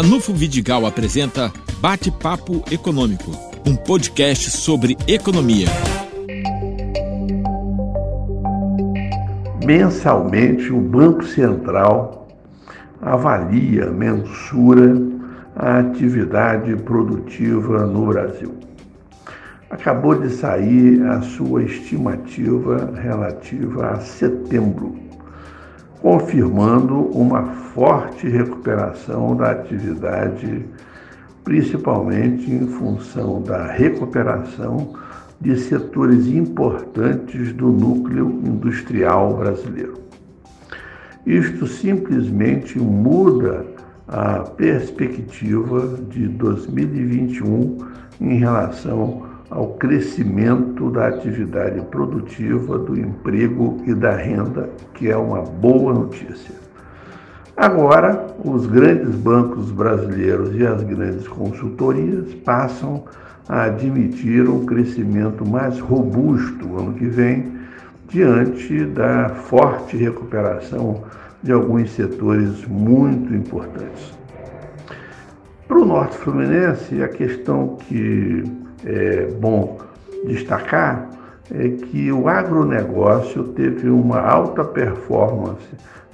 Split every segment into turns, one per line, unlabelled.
Ranulfo Vidigal apresenta Bate-Papo Econômico, um podcast sobre economia.
Mensalmente, o Banco Central avalia, mensura a atividade produtiva no Brasil. Acabou de sair a sua estimativa relativa a setembro, confirmando uma forte recuperação da atividade, principalmente em função da recuperação de setores importantes do núcleo industrial brasileiro. Isto simplesmente muda a perspectiva de 2021 em relação ao crescimento da atividade produtiva, do emprego e da renda, que é uma boa notícia. Agora, os grandes bancos brasileiros e as grandes consultorias passam a admitir um crescimento mais robusto ano que vem, diante da forte recuperação de alguns setores muito importantes. Para o Norte Fluminense, a questão que é bom destacar é que o agronegócio teve uma alta performance,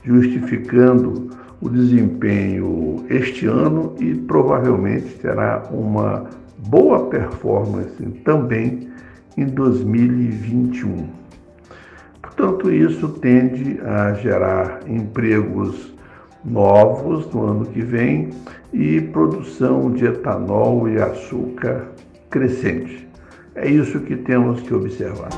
justificando o desempenho este ano e provavelmente terá uma boa performance também em 2021. Portanto, isso tende a gerar empregos novos no ano que vem e produção de etanol e açúcar crescente. É isso que temos que observar.